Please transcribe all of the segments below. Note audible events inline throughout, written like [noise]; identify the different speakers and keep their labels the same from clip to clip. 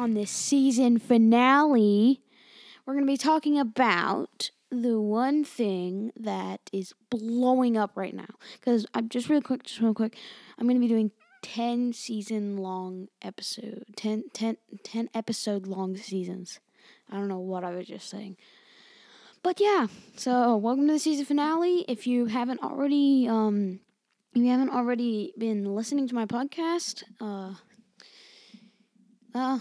Speaker 1: on this season finale, we're going to be talking about the one thing that is blowing up right now. Because I'm just real quick, just real quick, I'm going to be doing 10 season long episode 10, 10, 10 episode long seasons. I don't know what i was just saying. But yeah so welcome to the season finale. If you haven't already um if you haven't already been listening to my podcast uh uh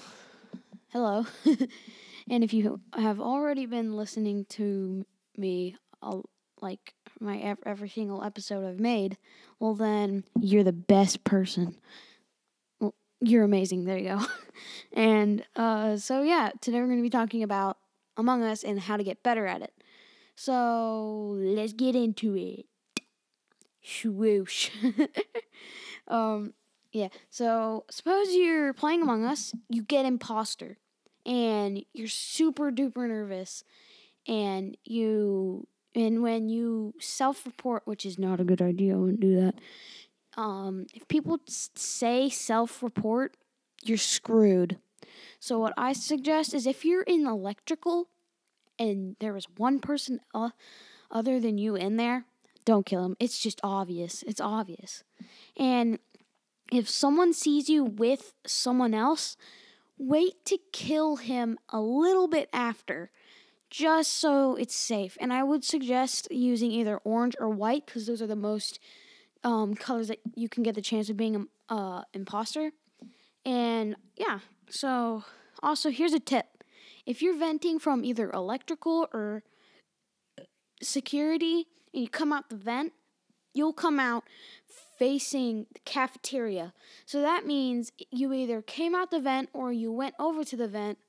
Speaker 1: hello [laughs] and if you have already been listening to me uh, like my every single episode I've made, well then you're the best person. Well, you're amazing. There you go. [laughs] and uh, so yeah, today we're going to be talking about Among Us and how to get better at it. So let's get into it. Swoosh. [laughs] um, yeah. So suppose you're playing Among Us, you get imposter, and you're super duper nervous, and you and when you self report, which is not a good idea, I wouldn't do that. Um, if people say self report, you're screwed. So, what I suggest is if you're in electrical and there is one person uh, other than you in there, don't kill him. It's just obvious. It's obvious. And if someone sees you with someone else, wait to kill him a little bit after just so it's safe. And I would suggest using either orange or white because those are the most um, colors that you can get the chance of being an uh, imposter. And yeah, so also here's a tip if you're venting from either electrical or security and you come out the vent, you'll come out facing the cafeteria. So that means you either came out the vent or you went over to the vent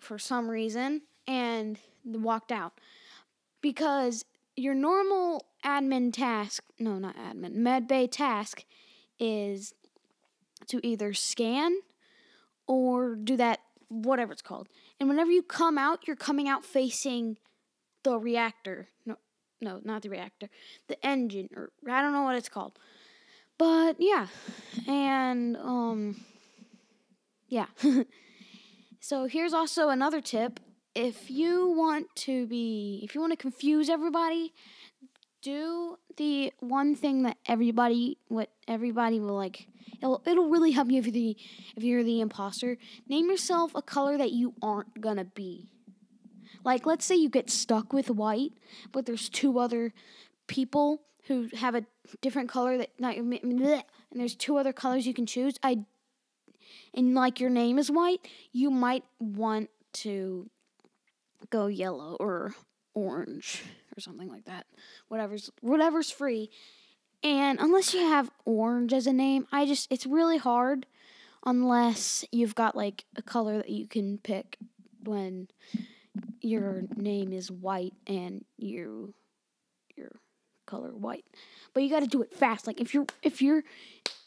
Speaker 1: for some reason and walked out. Because your normal admin task no not admin medbay task is to either scan or do that whatever it's called. And whenever you come out you're coming out facing the reactor. No no not the reactor. The engine or i don't know what it's called. But yeah. And um yeah. [laughs] So here's also another tip. If you want to be if you want to confuse everybody do the one thing that everybody what everybody will like. It'll, it'll really help you if you're the if you're the imposter. Name yourself a color that you aren't gonna be like let's say you get stuck with white but there's two other people who have a different color that not and there's two other colors you can choose i and like your name is white you might want to go yellow or orange or something like that. Whatever's whatever's free. And unless you have orange as a name, I just it's really hard unless you've got like a color that you can pick when your name is white and you your color white. But you got to do it fast. Like if you're if you're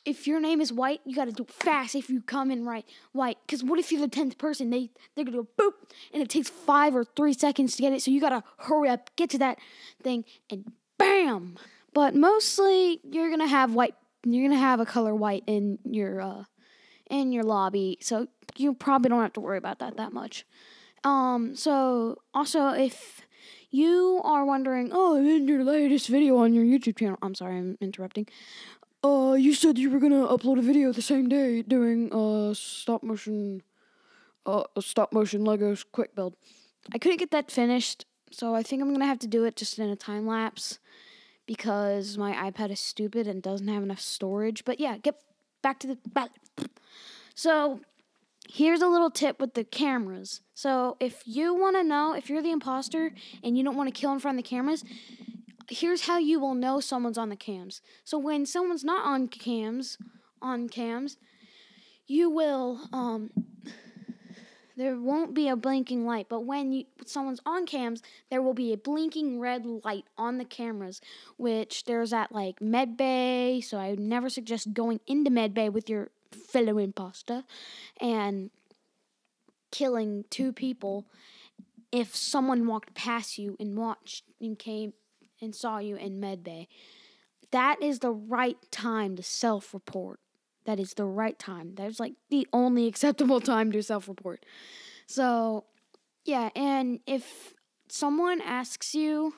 Speaker 1: if your name is white, you got to do it fast if you come in right white. Because what if you're the tenth person? They they're gonna go boop, and it takes five or three seconds to get it. So you gotta hurry up, get to that thing, and bam. But mostly you're gonna have white. You're gonna have a color white in your uh in your lobby, so you probably don't have to worry about that that much. Um. So also if you are wondering, oh, in your latest video on your YouTube channel, I'm sorry, I'm interrupting. Uh, you said you were gonna upload a video the same day doing uh stop motion, uh a stop motion Legos quick build. I couldn't get that finished, so I think I'm gonna have to do it just in a time lapse because my iPad is stupid and doesn't have enough storage. But yeah, get back to the back. So here's a little tip with the cameras. So if you want to know if you're the imposter and you don't want to kill in front of the cameras, here's how you will know someone's on the cams. So when someone's not on cams, on cams, you will um there won't be a blinking light, but when you, someone's on cams, there will be a blinking red light on the cameras, which there's at like medbay. So I would never suggest going into medbay with your fellow imposter and killing two people if someone walked past you and watched and came and saw you in medbay. That is the right time to self report. That is the right time. That's like the only [laughs] acceptable time to self report. So, yeah, and if someone asks you,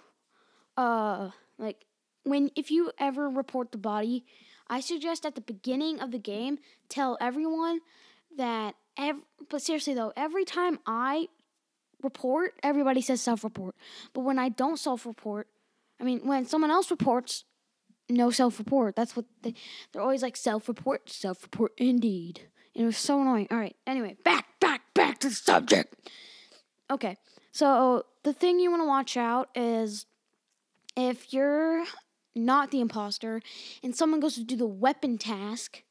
Speaker 1: uh, like, when if you ever report the body, I suggest at the beginning of the game tell everyone that ev- but seriously though, every time I report, everybody says self-report. But when I don't self-report, I mean when someone else reports, no self-report. That's what they they're always like self-report, self-report indeed. And it was so annoying. All right. Anyway, back back back to the subject. Okay. So the thing you want to watch out is if you're not the imposter and someone goes to do the weapon task,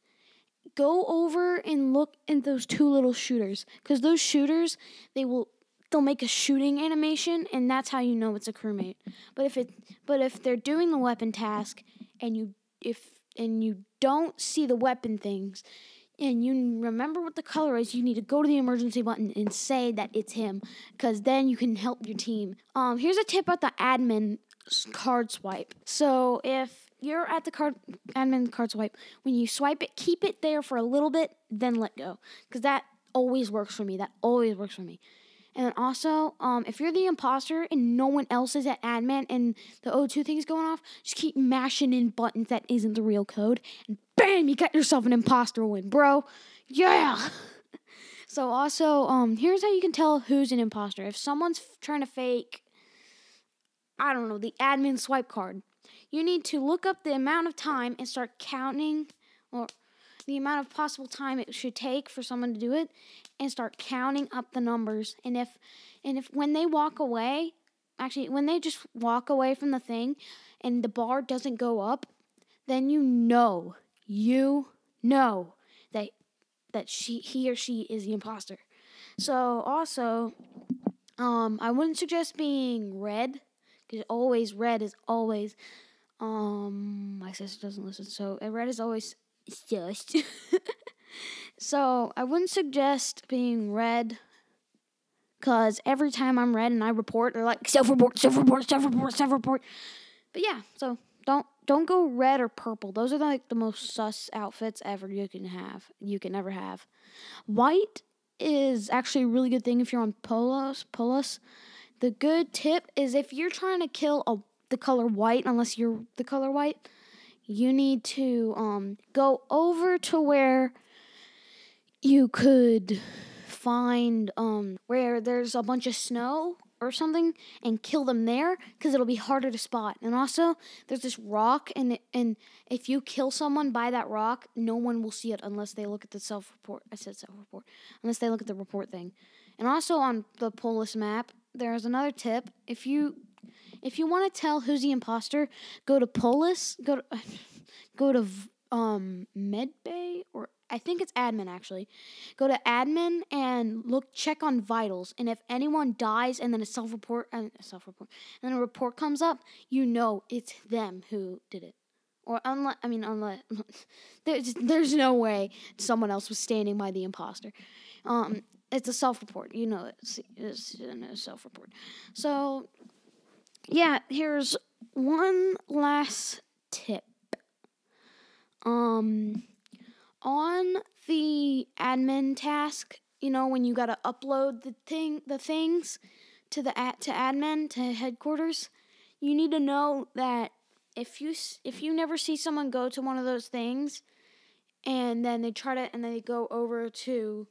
Speaker 1: go over and look at those two little shooters because those shooters they will they'll make a shooting animation and that's how you know it's a crewmate. But if it but if they're doing the weapon task and you if and you don't see the weapon things and you remember what the color is, you need to go to the emergency button and say that it's him, because then you can help your team. Um, here's a tip about the admin card swipe. So if you're at the card admin card swipe, when you swipe it, keep it there for a little bit, then let go, because that always works for me. That always works for me. And also, um, if you're the imposter and no one else is at admin and the O2 thing's going off, just keep mashing in buttons that isn't the real code, and bam, you got yourself an imposter win, bro. Yeah. [laughs] so also, um, here's how you can tell who's an imposter. If someone's trying to fake, I don't know, the admin swipe card, you need to look up the amount of time and start counting, or the amount of possible time it should take for someone to do it and start counting up the numbers. And if and if when they walk away actually when they just walk away from the thing and the bar doesn't go up then you know you know that that she he or she is the imposter. So also um i wouldn't suggest being red because always red is always um my sister doesn't listen so red is always just. [laughs] so I wouldn't suggest being red because every time I'm red and I report, they're like self report, self report, self report, self report. But yeah, so don't don't go red or purple. Those are like the most sus outfits ever you can have. You can ever have. White is actually a really good thing if you're on Polus. Polus. The good tip is if you're trying to kill a the color white, unless you're the color white, you need to um, go over to where you could find um, where there's a bunch of snow or something and kill them there because it'll be harder to spot. And also, there's this rock, and and if you kill someone by that rock, no one will see it unless they look at the self report. I said self report, unless they look at the report thing. And also on the Polus map, there's another tip. If you if you want to tell who's the imposter, go to Polus, go to [laughs] go to um Medbay or I think it's admin actually. Go to admin and look check on vitals and if anyone dies and then a self-report and uh, self-report and then a report comes up, you know it's them who did it. Or unless I mean unless [laughs] there's there's no way someone else was standing by the imposter. Um it's a self-report. You know it's, it's a self-report. So yeah, here's one last tip. Um, on the admin task, you know, when you gotta upload the thing, the things to the at to admin to headquarters, you need to know that if you if you never see someone go to one of those things, and then they try to and then they go over to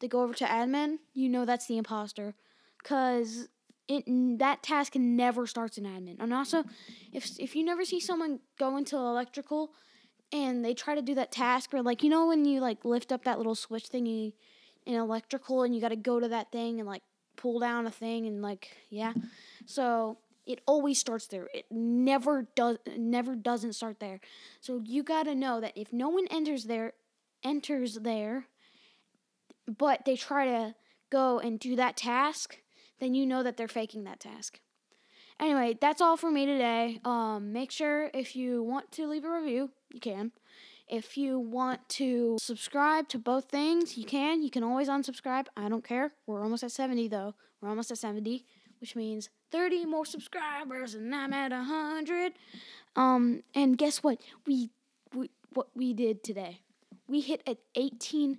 Speaker 1: they go over to admin, you know that's the imposter, cause it that task never starts in admin. And also, if if you never see someone go into electrical and they try to do that task or like you know when you like lift up that little switch thingy in electrical and you got to go to that thing and like pull down a thing and like yeah. So it always starts there. It never does never doesn't start there. So you got to know that if no one enters there enters there but they try to go and do that task then you know that they're faking that task. Anyway, that's all for me today. Um, make sure if you want to leave a review, you can. If you want to subscribe to both things, you can. You can always unsubscribe. I don't care. We're almost at 70 though. We're almost at 70, which means 30 more subscribers and I'm at 100. Um, and guess what? We, we what we did today. we hit at 18.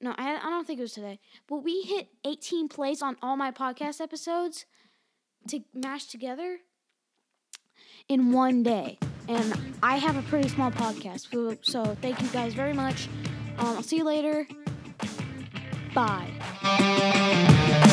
Speaker 1: No, I, I don't think it was today. But we hit 18 plays on all my podcast episodes to mash together in one day. And I have a pretty small podcast. So, thank you guys very much. Um, I'll see you later. Bye.